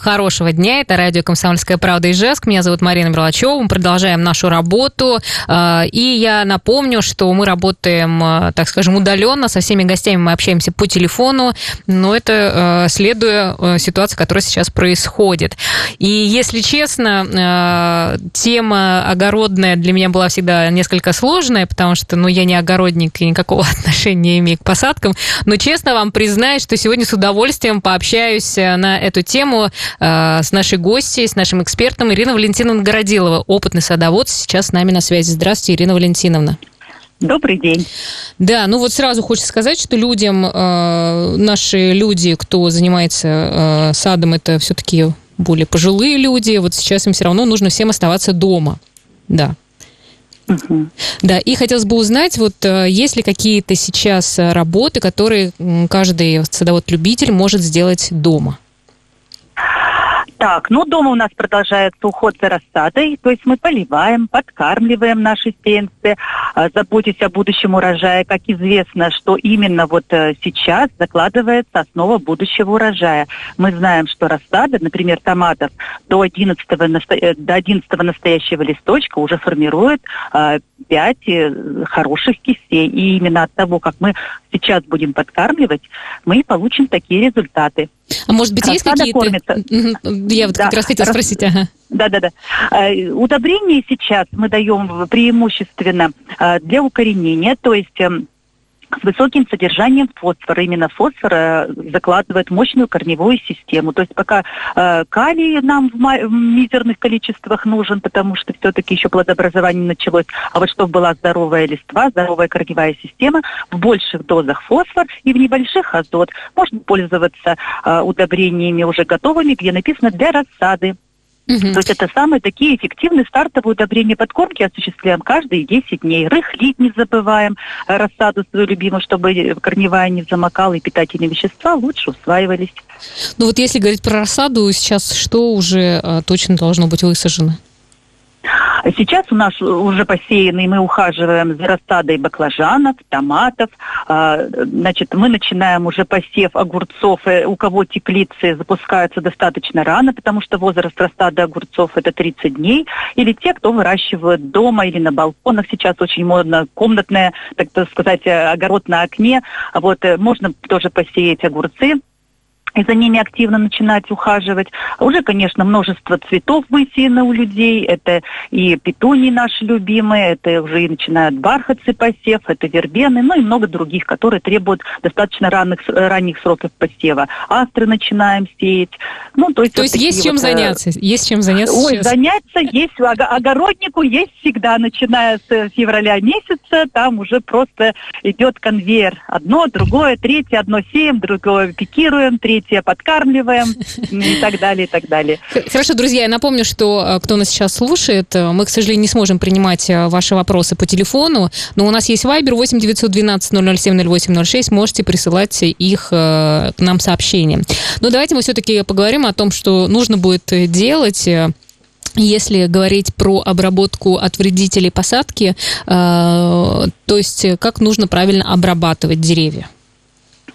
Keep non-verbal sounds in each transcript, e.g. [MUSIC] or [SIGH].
Хорошего дня, это радио «Комсомольская правда» и Ижевск. Меня зовут Марина Мерлачева, мы продолжаем нашу работу. А, и я напомню, что мы работаем, а, так скажем, удаленно, со всеми гостями мы общаемся по телефону, но это а, следуя ситуации, которая сейчас происходит. И если честно, тема огородная для меня была всегда несколько сложная, потому что, ну, я не огородник и никакого [LAUGHS] отношения не имею к посадкам, но честно вам признаюсь, что сегодня с удовольствием пообщаюсь на эту тему Э, с нашей гостьей, с нашим экспертом Ирина Валентиновна Городилова, опытный садовод, сейчас с нами на связи. Здравствуйте, Ирина Валентиновна. Добрый день. Да, ну вот сразу хочется сказать, что людям, э, наши люди, кто занимается э, садом, это все-таки более пожилые люди. Вот сейчас им все равно нужно всем оставаться дома. Да. Угу. Да, и хотелось бы узнать, вот э, есть ли какие-то сейчас работы, которые каждый садовод-любитель может сделать дома? Так, ну дома у нас продолжается уход за рассадой, то есть мы поливаем, подкармливаем наши сеянцы, а, заботясь о будущем урожае. Как известно, что именно вот э, сейчас закладывается основа будущего урожая. Мы знаем, что рассада, например, томатов до 11, э, до 11 настоящего листочка уже формирует 5 а, э, хороших кистей. И именно от того, как мы сейчас будем подкармливать, мы получим такие результаты. А может быть, Рассада есть какие-то... Я вот да. как раз хотела спросить. Ага. Да, да, да. Удобрения сейчас мы даем преимущественно а, для укоренения, то есть эм, с высоким содержанием фосфора. Именно фосфор э, закладывает мощную корневую систему. То есть пока э, калий нам в, в мизерных количествах нужен, потому что все-таки еще плодообразование началось. А вот чтобы была здоровая листва, здоровая корневая система, в больших дозах фосфор и в небольших азот. Можно пользоваться э, удобрениями уже готовыми, где написано для рассады. Угу. То есть это самые такие эффективные стартовые удобрения подкормки осуществляем каждые 10 дней. Рыхлить не забываем, э, рассаду свою любимую, чтобы корневая не замокала и питательные вещества лучше усваивались. Ну вот если говорить про рассаду, сейчас что уже а, точно должно быть высажено? Сейчас у нас уже посеяны, мы ухаживаем за рассадой баклажанов, томатов. А, значит, мы начинаем уже посев огурцов. Э, у кого теплицы запускаются достаточно рано, потому что возраст рассады огурцов это 30 дней. Или те, кто выращивают дома или на балконах. Сейчас очень модно комнатное, так сказать, огород на окне. Вот э, можно тоже посеять огурцы и за ними активно начинать ухаживать. Уже, конечно, множество цветов высеяно у людей. Это и петунии наши любимые, это уже и начинают бархатцы посев, это вербены, ну и много других, которые требуют достаточно ранних, ранних сроков посева. Астры начинаем сеять. Ну, то есть то вот есть есть чем вот, э, заняться? Есть чем заняться Ой, сейчас? заняться есть. Огороднику есть всегда, начиная с февраля месяца. Там уже просто идет конвейер. Одно, другое, третье, одно сеем, другое пикируем, третье развитие, подкармливаем [LAUGHS] и так далее, и так далее. Хорошо, друзья, я напомню, что э, кто нас сейчас слушает, э, мы, к сожалению, не сможем принимать э, ваши вопросы по телефону, но у нас есть Viber 8 912 007 08 06, можете присылать их к нам сообщением. Но давайте мы все-таки поговорим о том, что нужно будет делать если говорить про обработку от вредителей посадки, э, то есть как нужно правильно обрабатывать деревья?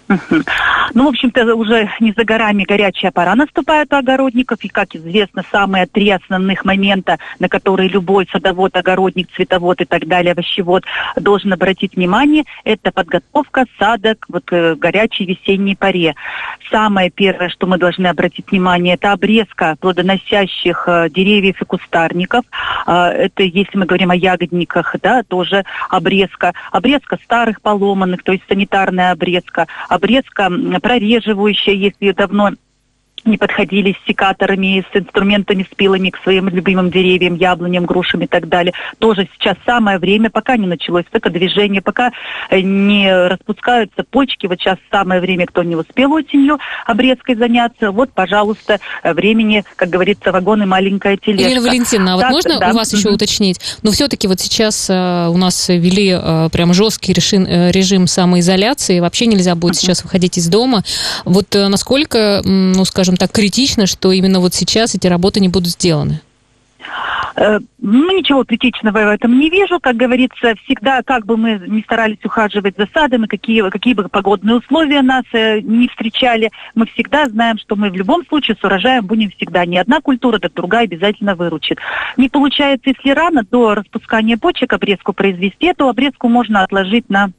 [LAUGHS] Ну, в общем-то, уже не за горами горячая пора наступает у огородников. И, как известно, самые три основных момента, на которые любой садовод, огородник, цветовод и так далее, овощевод должен обратить внимание, это подготовка сада к вот, э, горячей весенней паре. Самое первое, что мы должны обратить внимание, это обрезка плодоносящих э, деревьев и кустарников. Э, это, если мы говорим о ягодниках, да, тоже обрезка. Обрезка старых поломанных, то есть санитарная обрезка обрезка прореживающая, если давно не подходили с секаторами, с инструментами, с пилами к своим любимым деревьям, яблоням, грушам и так далее. Тоже сейчас самое время, пока не началось это движение, пока э, не распускаются почки. Вот сейчас самое время, кто не успел осенью обрезкой заняться. Вот, пожалуйста, времени, как говорится, вагон и маленькая тележка. Ирина Валентиновна, а вот можно да. у вас еще уточнить? Но все-таки вот сейчас э, у нас ввели э, прям жесткий режим, э, режим самоизоляции, вообще нельзя будет uh-huh. сейчас выходить из дома. Вот э, насколько, ну, скажем так, критично, что именно вот сейчас эти работы не будут сделаны? Э, ну, ничего критичного в этом не вижу. Как говорится, всегда, как бы мы ни старались ухаживать за садом, какие, какие бы погодные условия нас э, не встречали, мы всегда знаем, что мы в любом случае с урожаем будем всегда. Ни одна культура, так другая обязательно выручит. Не получается, если рано до распускания почек обрезку произвести, эту обрезку можно отложить на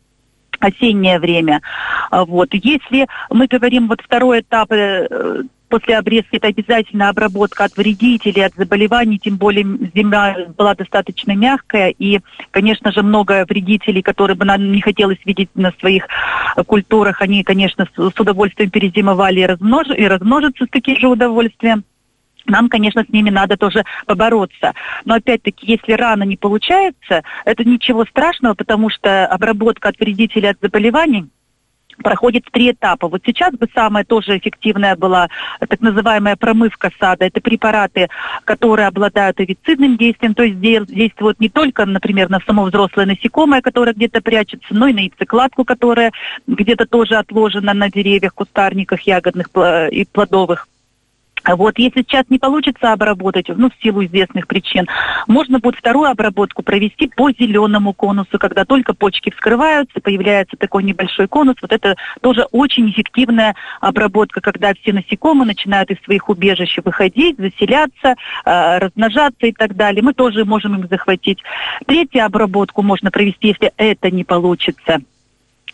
осеннее время. А вот. Если мы говорим, вот второй этап э, после обрезки это обязательно обработка от вредителей, от заболеваний, тем более земля была достаточно мягкая, и, конечно же, много вредителей, которые бы нам не хотелось видеть на своих культурах, они, конечно, с удовольствием перезимовали и, размнож... и размножатся с таким же удовольствием. Нам, конечно, с ними надо тоже побороться. Но опять-таки, если рано не получается, это ничего страшного, потому что обработка от вредителей от заболеваний проходит три этапа. Вот сейчас бы самая тоже эффективная была так называемая промывка сада. Это препараты, которые обладают овицидным действием, то есть действуют не только, например, на само взрослое насекомое, которое где-то прячется, но и на яйцекладку, которая где-то тоже отложена на деревьях, кустарниках, ягодных и плодовых. Вот, если сейчас не получится обработать, ну, в силу известных причин, можно будет вторую обработку провести по зеленому конусу, когда только почки вскрываются, появляется такой небольшой конус. Вот это тоже очень эффективная обработка, когда все насекомые начинают из своих убежищ выходить, заселяться, э, размножаться и так далее. Мы тоже можем им захватить. Третью обработку можно провести, если это не получится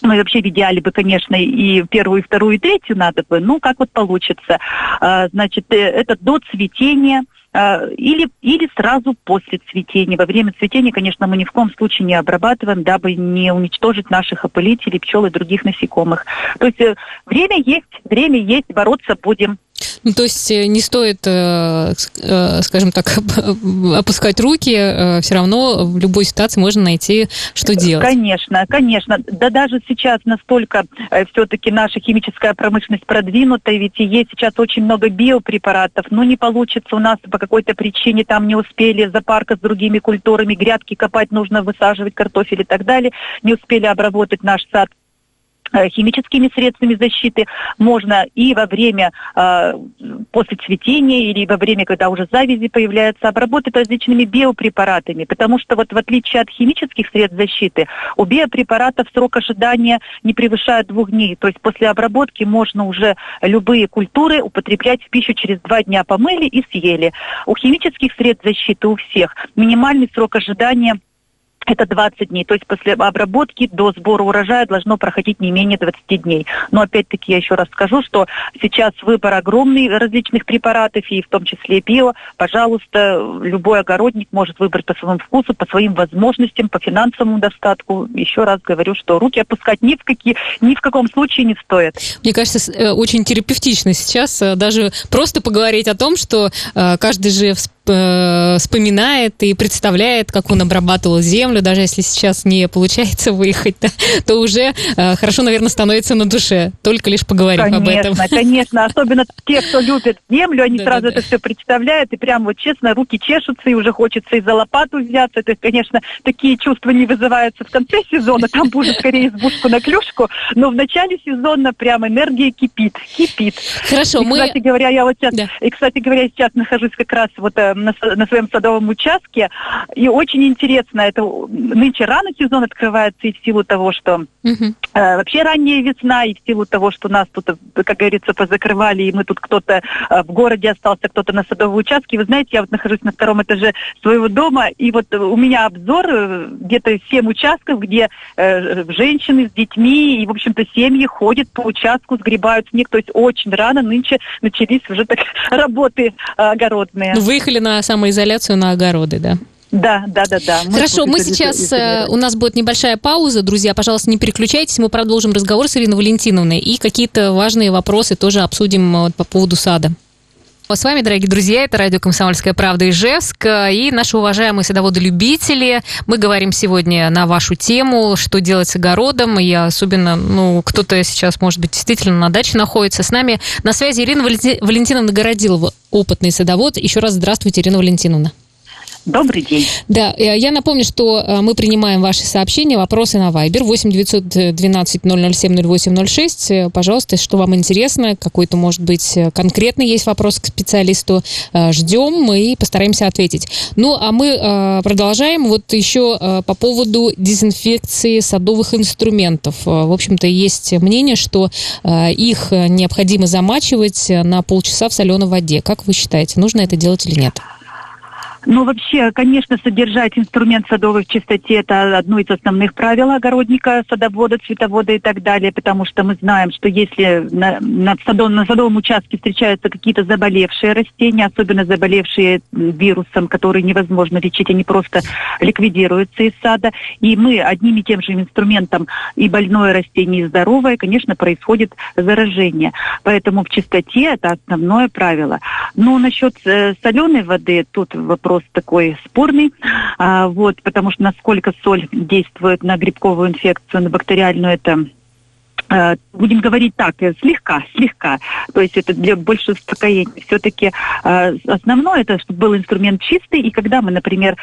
ну и вообще в идеале бы, конечно, и первую, и вторую, и третью надо бы, ну как вот получится. А, значит, э, это до цветения, а, или, или сразу после цветения. Во время цветения, конечно, мы ни в коем случае не обрабатываем, дабы не уничтожить наших опылителей, пчел и других насекомых. То есть э, время есть, время есть, бороться будем. Ну, то есть э, не стоит, э, э, скажем так, [LAUGHS] опускать руки, все равно в любой ситуации можно найти, что делать. Конечно, конечно. Да даже сейчас настолько все-таки наша химическая промышленность продвинута, ведь есть сейчас очень много биопрепаратов, но не получится у нас по какой-то причине, там не успели запарка с другими культурами, грядки копать нужно, высаживать картофель и так далее, не успели обработать наш сад химическими средствами защиты, можно и во время, э, после цветения или во время, когда уже завязи появляются, обработать различными биопрепаратами, потому что вот в отличие от химических средств защиты, у биопрепаратов срок ожидания не превышает двух дней, то есть после обработки можно уже любые культуры употреблять в пищу через два дня помыли и съели. У химических средств защиты у всех минимальный срок ожидания – это 20 дней. То есть после обработки до сбора урожая должно проходить не менее 20 дней. Но опять-таки я еще раз скажу, что сейчас выбор огромный различных препаратов, и в том числе био. Пожалуйста, любой огородник может выбрать по своему вкусу, по своим возможностям, по финансовому достатку. Еще раз говорю, что руки опускать ни в, какие, ни в каком случае не стоит. Мне кажется, э, очень терапевтично сейчас э, даже просто поговорить о том, что э, каждый же вспоминает и представляет, как он обрабатывал землю, даже если сейчас не получается выехать, да, то уже э, хорошо, наверное, становится на душе, только лишь поговорив конечно, об этом. Конечно, конечно, особенно те, кто любит землю, они да, сразу да, это да. все представляют, и прям вот честно, руки чешутся, и уже хочется и за лопату взяться. Это, конечно, такие чувства не вызываются в конце сезона, там будет скорее избушку на клюшку, но в начале сезона прям энергия кипит, кипит. Хорошо, и, мы... Кстати говоря, я вот сейчас, да. и, кстати говоря, сейчас нахожусь как раз вот э, на, на своем садовом участке. И очень интересно, это нынче рано сезон открывается и в силу того, что uh э, вообще ранняя весна, и в силу того, что нас тут, как говорится, позакрывали, и мы тут кто-то э, в городе остался, кто-то на садовом участке. Вы знаете, я вот нахожусь на втором этаже своего дома, и вот у меня обзор э, где-то семь участков, где э, женщины с детьми и, в общем-то, семьи ходят по участку, сгребают снег. То есть очень рано нынче начались уже так [LAUGHS] работы э, огородные. Ну, выехали на самоизоляцию на огороды, да? Да, да, да, да. Мы Хорошо, мы сейчас, э, у нас будет небольшая пауза, друзья, пожалуйста, не переключайтесь, мы продолжим разговор с Ириной Валентиновной и какие-то важные вопросы тоже обсудим э, по поводу сада. С вами, дорогие друзья, это радио «Комсомольская правда» Ижевск и наши уважаемые садоводы-любители. Мы говорим сегодня на вашу тему, что делать с огородом, и особенно, ну, кто-то сейчас, может быть, действительно на даче находится. С нами на связи Ирина Валентиновна Городилова, опытный садовод. Еще раз здравствуйте, Ирина Валентиновна. Добрый день. Да, э, я напомню, что э, мы принимаем ваши сообщения, вопросы на Viber 8 912 007 0806. Пожалуйста, что вам интересно, какой-то, может быть, конкретный есть вопрос к специалисту, ждем и постараемся ответить. Ну, а мы продолжаем. Вот еще по поводу дезинфекции садовых инструментов. В общем-то, есть мнение, что их необходимо замачивать на полчаса в соленой воде. Как вы считаете, нужно это делать или нет? Ну, вообще, конечно, содержать инструмент садовый в чистоте – это одно из основных правил огородника, садовода, цветовода и так далее, потому что мы знаем, что если на, на, садов, на садовом участке встречаются какие-то заболевшие растения, особенно заболевшие вирусом, который невозможно лечить, они просто ликвидируются из сада, и мы одним и тем же инструментом и больное растение, и здоровое, конечно, происходит заражение. Поэтому в чистоте это основное правило. Но насчет э, соленой воды, тут вопрос вопрос такой спорный, а, вот, потому что насколько соль действует на грибковую инфекцию, на бактериальную, это будем говорить так, э, слегка, слегка. То есть это для большего успокоения. Все-таки э, основное это, чтобы был инструмент чистый. И когда мы, например,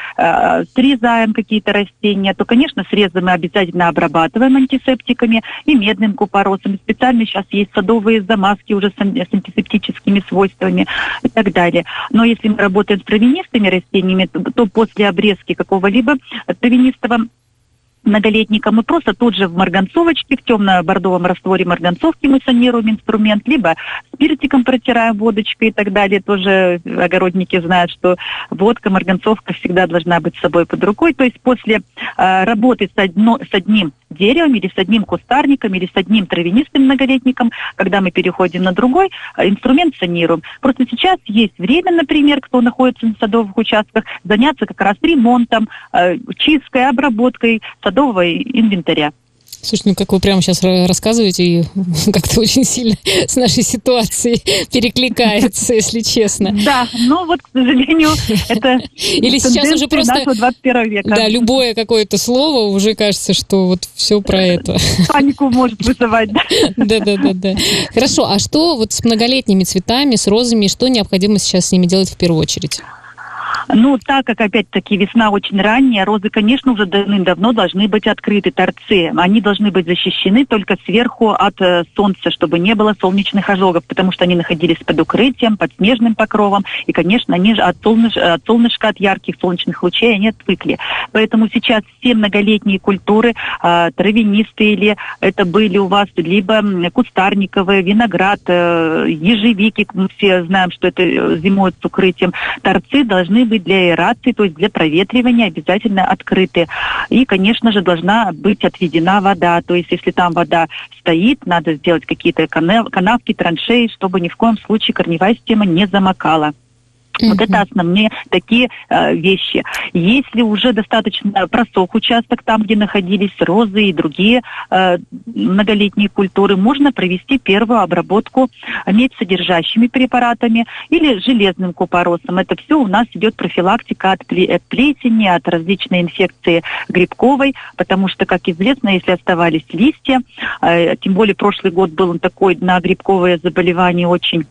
срезаем какие-то растения, то, конечно, срезы мы обязательно обрабатываем антисептиками и медным купоросом. Специально сейчас есть садовые замазки уже с антисептическими свойствами и так далее. Но если мы работаем с травянистыми растениями, то после обрезки какого-либо травянистого многолетника, мы просто тут же в марганцовочке, в темно-бордовом растворе марганцовки мы санируем инструмент, либо спиртиком протираем водочкой и так далее. Тоже огородники знают, что водка, марганцовка всегда должна быть с собой под рукой. То есть после э, работы с, одно, с одним деревом или с одним кустарником или с одним травянистым многолетником, когда мы переходим на другой, э, инструмент санируем. Просто сейчас есть время, например, кто находится на садовых участках, заняться как раз ремонтом, э, чисткой, обработкой садового инвентаря. Слушай, ну как вы прямо сейчас рассказываете, и [LAUGHS] как-то очень сильно [LAUGHS] с нашей ситуацией [LAUGHS] перекликается, если честно. Да, но вот, к сожалению, это Или сейчас уже просто... 21 века. Да, любое какое-то слово уже кажется, что вот все про это. Панику может вызывать, да? Да-да-да. Хорошо, а что вот с многолетними цветами, с розами, что необходимо сейчас с ними делать в первую очередь? Ну, так как, опять-таки, весна очень ранняя, розы, конечно, уже давным-давно должны быть открыты, торцы. Они должны быть защищены только сверху от э, солнца, чтобы не было солнечных ожогов, потому что они находились под укрытием, под снежным покровом, и, конечно, они же от, солныш... от солнышка, от ярких солнечных лучей, они отвыкли. Поэтому сейчас все многолетние культуры, э, травянистые или это были у вас, либо кустарниковые, виноград, э, ежевики, мы все знаем, что это э, зимой с укрытием, торцы должны быть для аэрации, то есть для проветривания обязательно открыты. И, конечно же, должна быть отведена вода. То есть, если там вода стоит, надо сделать какие-то канавки, траншеи, чтобы ни в коем случае корневая система не замокала. Вот это основные такие э, вещи. Если уже достаточно просох участок, там, где находились розы и другие э, многолетние культуры, можно провести первую обработку медь содержащими препаратами или железным купоросом. Это все у нас идет профилактика от, от плесени, от различной инфекции грибковой, потому что, как известно, если оставались листья, э, тем более прошлый год был он такой на грибковое заболевание очень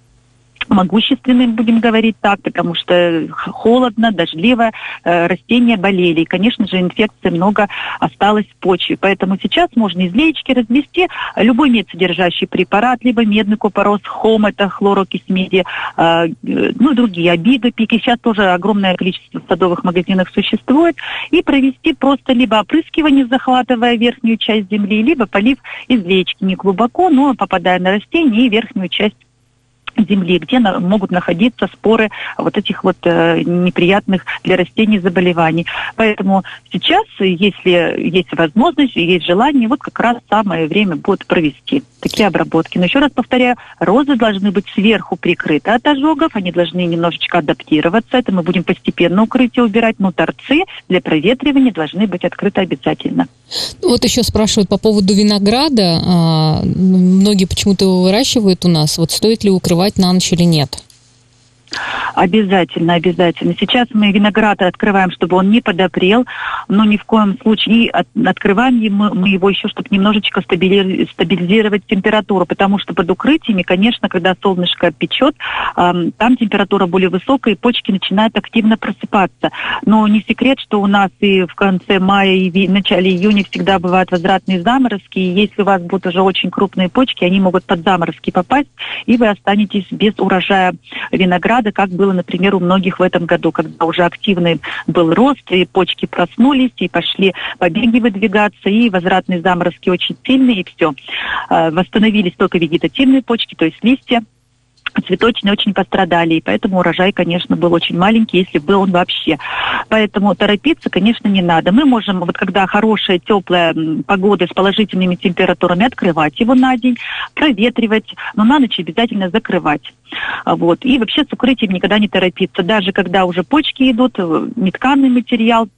могущественным, будем говорить так, потому что холодно, дождливо, э, растения болели. И, конечно же, инфекции много осталось в почве. Поэтому сейчас можно из леечки развести любой медсодержащий препарат, либо медный купорос, хом, это хлорокись меди, э, ну, другие, обига, пики. Сейчас тоже огромное количество в садовых магазинах существует. И провести просто либо опрыскивание, захватывая верхнюю часть земли, либо полив из леечки не глубоко, но попадая на растение и верхнюю часть земли, где на, могут находиться споры вот этих вот э, неприятных для растений заболеваний. Поэтому сейчас, если есть возможность, есть желание, вот как раз самое время будет провести такие обработки. Но еще раз повторяю, розы должны быть сверху прикрыты от ожогов, они должны немножечко адаптироваться, это мы будем постепенно укрытие убирать, но торцы для проветривания должны быть открыты обязательно. Ну, вот еще спрашивают по поводу винограда. А, многие почему-то его выращивают у нас. Вот стоит ли укрывать на ночь или нет? Обязательно, обязательно. Сейчас мы виноград открываем, чтобы он не подопрел, но ни в коем случае от, открываем мы, мы его еще, чтобы немножечко стабилизировать температуру, потому что под укрытиями, конечно, когда солнышко печет, там температура более высокая, и почки начинают активно просыпаться. Но не секрет, что у нас и в конце мая, и в начале июня всегда бывают возвратные заморозки, и если у вас будут уже очень крупные почки, они могут под заморозки попасть, и вы останетесь без урожая винограда, как было, например, у многих в этом году, когда уже активный был рост, и почки проснулись, и пошли побеги выдвигаться, и возвратные заморозки очень сильные, и все. А, восстановились только вегетативные почки, то есть листья, цветочные очень пострадали, и поэтому урожай, конечно, был очень маленький, если был он вообще. Поэтому торопиться, конечно, не надо. Мы можем, вот когда хорошая, теплая погода с положительными температурами, открывать его на день, проветривать, но на ночь обязательно закрывать. Вот. И вообще с укрытием никогда не торопиться. Даже когда уже почки идут, э, нетканный материал,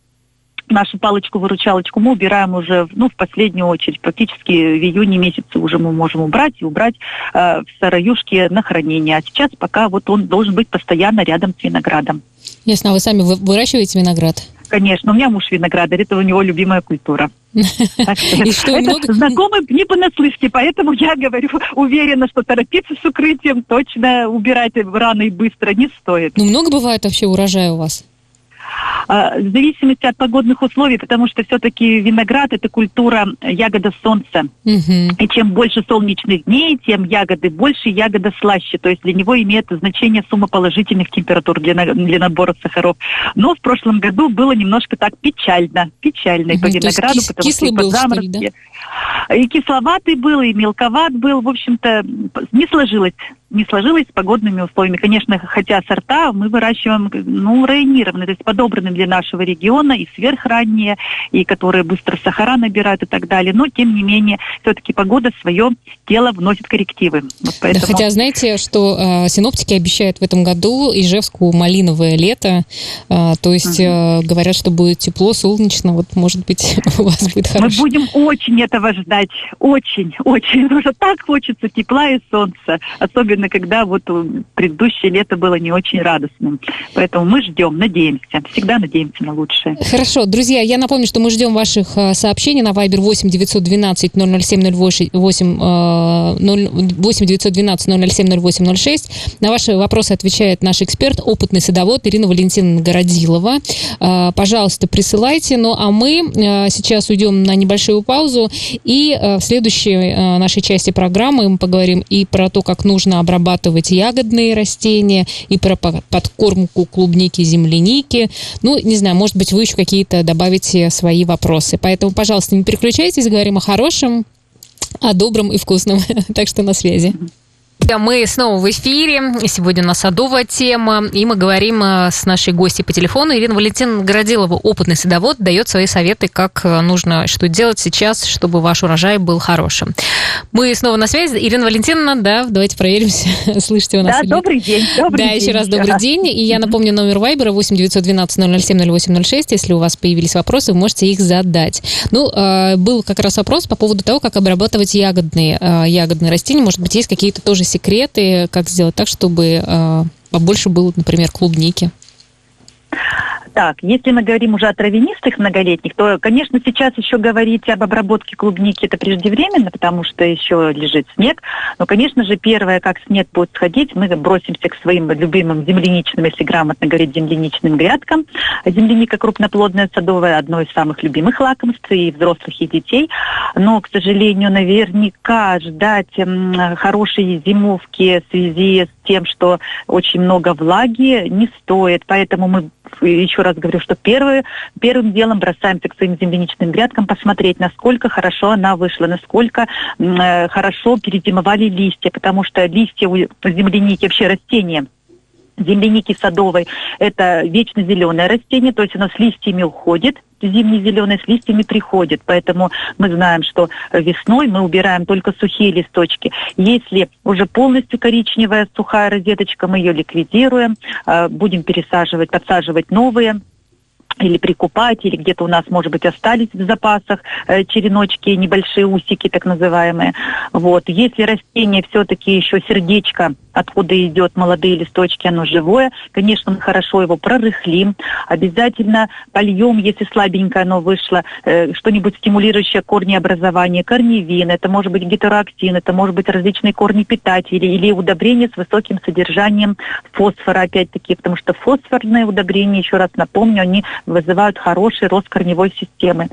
нашу палочку-выручалочку мы убираем уже ну, в последнюю очередь. Практически в июне месяце уже мы можем убрать и убрать э, в сараюшке на хранение. А сейчас пока вот он должен быть постоянно рядом с виноградом. Ясно. А вы сами выращиваете виноград? Конечно. У меня муж виноградарь. Это у него любимая культура. [LAUGHS] И что, это много... [LAUGHS] знакомый не понаслышке, поэтому я говорю, уверена, что торопиться с укрытием, точно убирать рано и быстро не стоит. Ну, много бывает вообще урожая у вас? А, в зависимости от погодных условий, потому что все-таки виноград это культура ягода солнца. Угу. И чем больше солнечных дней, тем ягоды больше, ягода слаще. То есть для него имеет значение сумма положительных температур для, для набора сахаров. Но в прошлом году было немножко так печально. Печально угу, по винограду, кис- потому что был, заморозки. Что ли, да? И кисловатый был, и мелковат был. В общем-то, не сложилось не сложилось с погодными условиями. Конечно, хотя сорта мы выращиваем, ну, районированные, то есть подобранные для нашего региона, и сверхранние, и которые быстро сахара набирают и так далее. Но, тем не менее, все-таки погода свое дело вносит коррективы. Вот поэтому... да, хотя знаете, что э, синоптики обещают в этом году Ижевску малиновое лето, э, то есть угу. э, говорят, что будет тепло, солнечно, вот, может быть, [LAUGHS] у вас будет хорошо. Мы будем очень этого ждать, очень, очень, что так хочется тепла и солнца, особенно особенно когда вот предыдущее лето было не очень радостным. Поэтому мы ждем, надеемся, всегда надеемся на лучшее. Хорошо, друзья, я напомню, что мы ждем ваших э, сообщений на Viber 8 912 007 08, 8 912 007 08 06. На ваши вопросы отвечает наш эксперт, опытный садовод Ирина Валентиновна Городилова. Э, пожалуйста, присылайте. Ну, а мы э, сейчас уйдем на небольшую паузу, и в следующей нашей части программы мы поговорим и про то, как нужно обрабатывать обрабатывать ягодные растения, и про подкормку клубники, земляники. Ну, не знаю, может быть, вы еще какие-то добавите свои вопросы. Поэтому, пожалуйста, не переключайтесь, говорим о хорошем, о добром и вкусном. [LAUGHS] так что на связи. Мы снова в эфире. Сегодня у нас садовая тема. И мы говорим э, с нашей гостьей по телефону. Ирина Валентина Городилова, опытный садовод, дает свои советы, как э, нужно что делать сейчас, чтобы ваш урожай был хорошим. Мы снова на связи. Ирина Валентиновна, да, давайте проверимся. [LAUGHS] Слышите у нас? Да, добрый день. Добрый да, день, еще раз добрый день. И я напомню номер Вайбера 8 912 007 0806. Если у вас появились вопросы, вы можете их задать. Ну, э, был как раз вопрос по поводу того, как обрабатывать ягодные, ягодные растения. Может быть, есть какие-то тоже секреты, как сделать так, чтобы э, побольше было, например, клубники? Так, если мы говорим уже о травянистых многолетних, то, конечно, сейчас еще говорить об обработке клубники это преждевременно, потому что еще лежит снег. Но, конечно же, первое, как снег будет сходить, мы бросимся к своим любимым земляничным, если грамотно говорить, земляничным грядкам. Земляника крупноплодная садовая, одно из самых любимых лакомств и взрослых, и детей. Но, к сожалению, наверняка ждать хорошей зимовки в связи с тем, что очень много влаги, не стоит. Поэтому мы еще раз говорю, что первое, первым делом бросаемся к своим земляничным грядкам, посмотреть, насколько хорошо она вышла, насколько э, хорошо перезимовали листья, потому что листья у земляники, вообще растения, земляники садовой, это вечно зеленое растение, то есть оно с листьями уходит, зимний зеленый с листьями приходит. Поэтому мы знаем, что весной мы убираем только сухие листочки. Если уже полностью коричневая сухая розеточка, мы ее ликвидируем, э, будем пересаживать, подсаживать новые или прикупать, или где-то у нас, может быть, остались в запасах э, череночки, небольшие усики, так называемые. Вот. Если растение все-таки еще сердечко, откуда идет молодые листочки, оно живое, конечно, мы хорошо его прорыхлим, обязательно польем, если слабенькое оно вышло, э, что-нибудь стимулирующее корнеобразование, корневин, это может быть гетероактин, это может быть различные корни питатели или удобрения с высоким содержанием фосфора, опять-таки, потому что фосфорные удобрения, еще раз напомню, они вызывают хороший рост корневой системы.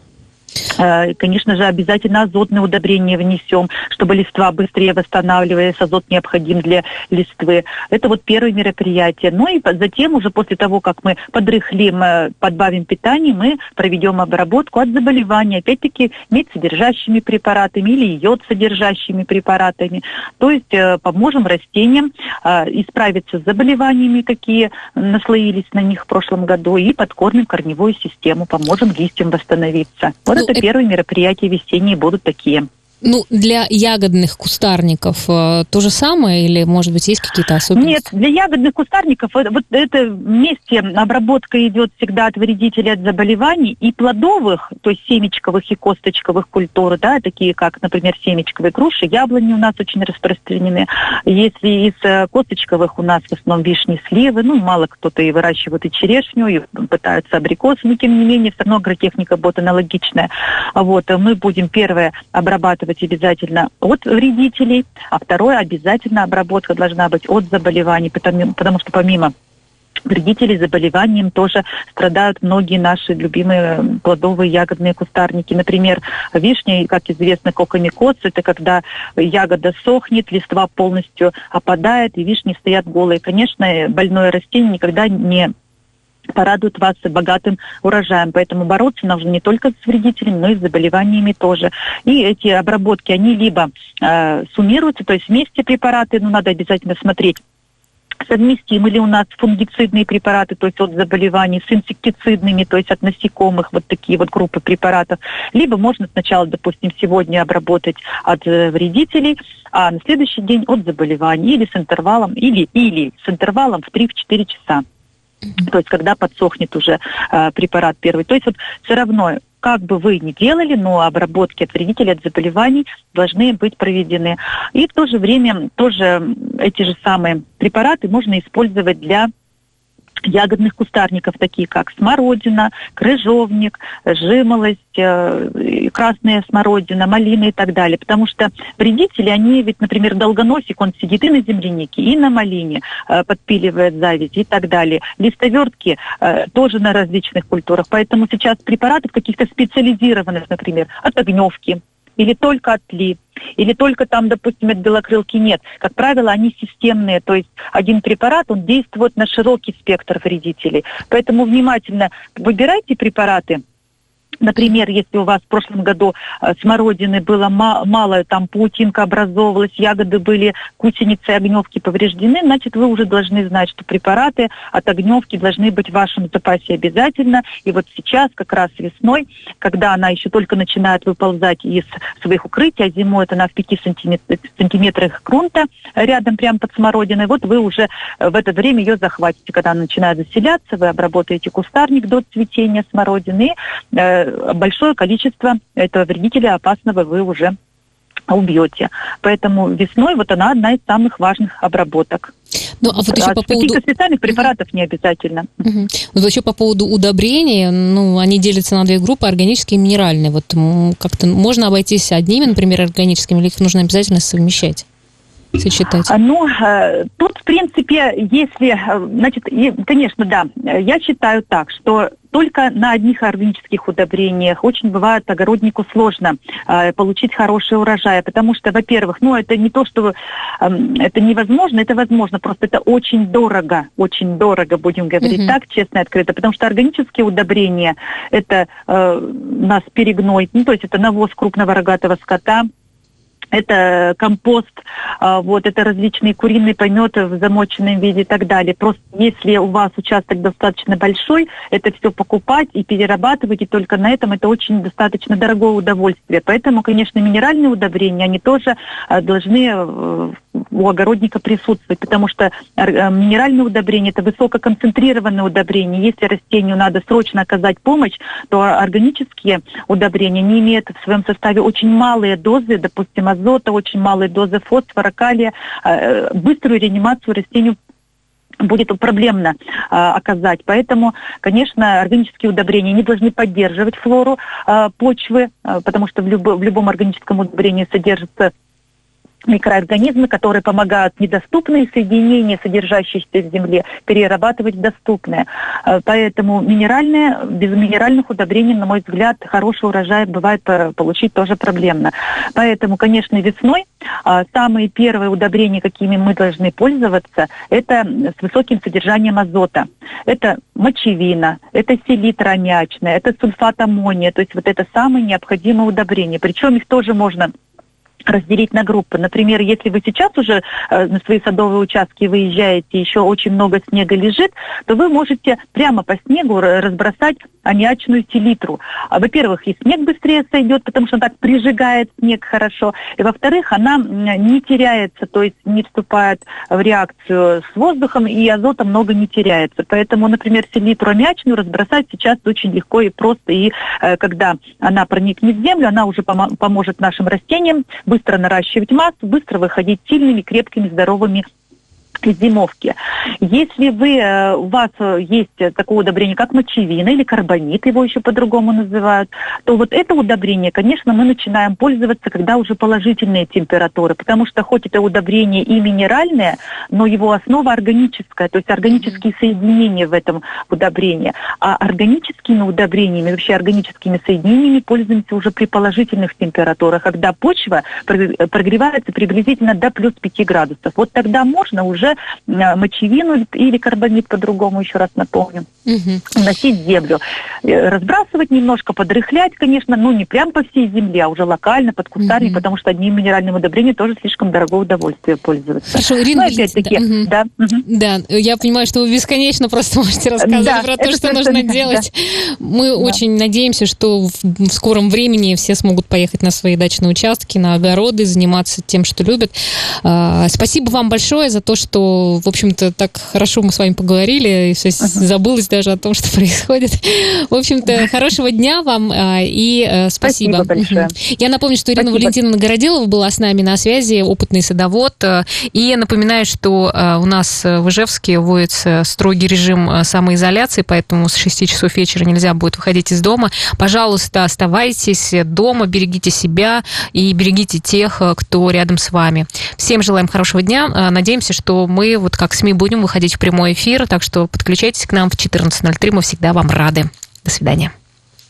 Э, конечно же, обязательно азотные удобрения внесем, чтобы листва быстрее восстанавливались. Азот необходим для листвы. Это вот первое мероприятие. Ну и затем уже после того, как мы подрыхлим, э, подбавим питание, мы проведем обработку от заболевания. Опять-таки, медсодержащими препаратами или йод содержащими препаратами. То есть э, поможем растениям исправиться с заболеваниями, какие наслоились на них в прошлом году, и подкормим корневую систему, поможем листьям восстановиться. Вот это первые мероприятия весенние будут такие. Ну, для ягодных кустарников э, то же самое или, может быть, есть какие-то особенности? Нет, для ягодных кустарников э, вот это вместе обработка идет всегда от вредителей, от заболеваний и плодовых, то есть семечковых и косточковых культур, да, такие как, например, семечковые груши, яблони у нас очень распространены. Если из э, косточковых у нас в основном вишни, сливы, ну, мало кто-то и выращивает и черешню, и пытаются абрикосы, но тем не менее, все равно агротехника будет аналогичная. Вот, мы будем первое обрабатывать обрабатывать обязательно от вредителей, а второе обязательно обработка должна быть от заболеваний, потому, потому что помимо вредителей заболеванием тоже страдают многие наши любимые плодовые ягодные кустарники. Например, вишня, как известно, кокомикоз, это когда ягода сохнет, листва полностью опадает, и вишни стоят голые. Конечно, больное растение никогда не порадует вас богатым урожаем. Поэтому бороться нужно не только с вредителями, но и с заболеваниями тоже. И эти обработки, они либо э, суммируются, то есть вместе препараты, но надо обязательно смотреть, совместимы ли у нас фунгицидные препараты, то есть от заболеваний, с инсектицидными, то есть от насекомых, вот такие вот группы препаратов. Либо можно сначала, допустим, сегодня обработать от э, вредителей, а на следующий день от заболеваний или с интервалом, или, или с интервалом в 3-4 часа. То есть когда подсохнет уже э, препарат первый. То есть вот все равно как бы вы ни делали, но обработки от вредителей, от заболеваний должны быть проведены. И в то же время тоже эти же самые препараты можно использовать для ягодных кустарников, такие как смородина, крыжовник, жимолость, э, красная смородина, малина и так далее. Потому что вредители, они ведь, например, долгоносик, он сидит и на землянике, и на малине, э, подпиливает зависть и так далее. Листовертки э, тоже на различных культурах. Поэтому сейчас препараты каких-то специализированных, например, от огневки, или только от ли, или только там, допустим, от белокрылки нет. Как правило, они системные, то есть один препарат, он действует на широкий спектр вредителей. Поэтому внимательно выбирайте препараты, Например, если у вас в прошлом году э, смородины было мало, там паутинка образовывалась, ягоды были гусеницы огневки повреждены, значит, вы уже должны знать, что препараты от огневки должны быть в вашем запасе обязательно. И вот сейчас, как раз весной, когда она еще только начинает выползать из своих укрытий, а зимой это она в 5 сантиметрах грунта рядом прямо под смородиной, вот вы уже в это время ее захватите. Когда она начинает заселяться, вы обработаете кустарник до цветения смородины, э, большое количество этого вредителя опасного вы уже убьете. Поэтому весной вот она одна из самых важных обработок. Ну, а вот еще а по поводу... Специальных препаратов не обязательно. Угу. Вот еще по поводу удобрений, ну, они делятся на две группы, органические и минеральные. Вот как-то можно обойтись одними, например, органическими, или их нужно обязательно совмещать? Сочетать? А, ну, э, тут, в принципе, если, э, значит, конечно, да, я считаю так, что только на одних органических удобрениях очень бывает огороднику сложно э, получить хороший урожай, потому что, во-первых, ну это не то, что э, это невозможно, это возможно, просто это очень дорого, очень дорого, будем говорить mm-hmm. так, честно и открыто, потому что органические удобрения это э, у нас перегной, ну то есть это навоз крупного рогатого скота, это компост, а, вот, это различные куриные пометы в замоченном виде и так далее. Просто если у вас участок достаточно большой, это все покупать и перерабатывать, и только на этом это очень достаточно дорогое удовольствие. Поэтому, конечно, минеральные удобрения, они тоже а, должны э, у огородника присутствовать, потому что э, минеральные удобрения – это высококонцентрированные удобрения. Если растению надо срочно оказать помощь, то органические удобрения не имеют в своем составе очень малые дозы, допустим, азота, очень малые дозы фосфора, калия. Э, быструю реанимацию растению будет проблемно э, оказать. Поэтому, конечно, органические удобрения не должны поддерживать флору э, почвы, э, потому что в, люб, в любом органическом удобрении содержится микроорганизмы, которые помогают недоступные соединения, содержащиеся в земле, перерабатывать доступные. Э, поэтому минеральные, без минеральных удобрений, на мой взгляд, хороший урожай бывает э, получить тоже проблемно. Поэтому, конечно, весной э, самые первые удобрения, какими мы должны пользоваться, это с высоким содержанием азота. Это мочевина, это селитра аммиачная, это сульфат аммония, то есть вот это самые необходимые удобрения. Причем их тоже можно разделить на группы. Например, если вы сейчас уже э, на свои садовые участки выезжаете, еще очень много снега лежит, то вы можете прямо по снегу разбросать аммиачную селитру. А, во-первых, и снег быстрее сойдет, потому что он так прижигает снег хорошо. И во-вторых, она не теряется, то есть не вступает в реакцию с воздухом, и азота много не теряется. Поэтому, например, селитру аммиачную разбросать сейчас очень легко и просто. И э, когда она проникнет в землю, она уже пом- поможет нашим растениям быстро наращивать массу, быстро выходить сильными, крепкими, здоровыми зимовки. Если вы, э, у вас э, есть такое удобрение, как мочевина или карбонит, его еще по-другому называют, то вот это удобрение, конечно, мы начинаем пользоваться, когда уже положительные температуры, потому что хоть это удобрение и минеральное, но его основа органическая, то есть органические соединения в этом удобрении. А органическими удобрениями, вообще органическими соединениями пользуемся уже при положительных температурах, когда почва прогревается приблизительно до плюс 5 градусов. Вот тогда можно уже Э, мочевину или карбамид по-другому, еще раз напомню, угу. носить землю. Э, разбрасывать немножко, подрыхлять, конечно, но не прям по всей земле, а уже локально, под кустарник, угу. потому что одним минеральным удобрением тоже слишком дорогое удовольствие пользоваться. Хорошо, Ирина, ну, опять-таки, да, да, угу. да, я понимаю, что вы бесконечно просто [LAUGHS] можете рассказывать да, про то, что нужно делать. Да. Мы да. очень надеемся, что в скором времени все смогут поехать на свои дачные участки, на огороды, заниматься тем, что любят. А, спасибо вам большое за то, что что, в общем-то, так хорошо мы с вами поговорили, и uh-huh. забылось даже о том, что [LAUGHS] происходит. В общем-то, хорошего дня вам а, и э, спасибо. Спасибо большое. Я напомню, что Ирина спасибо. Валентиновна Городилова была с нами на связи, опытный садовод. И я напоминаю, что э, у нас в Ижевске вводится строгий режим э, самоизоляции, поэтому с 6 часов вечера нельзя будет выходить из дома. Пожалуйста, оставайтесь дома, берегите себя и берегите тех, кто рядом с вами. Всем желаем хорошего дня. Надеемся, что мы вот как СМИ будем выходить в прямой эфир, так что подключайтесь к нам в 14.03, мы всегда вам рады. До свидания.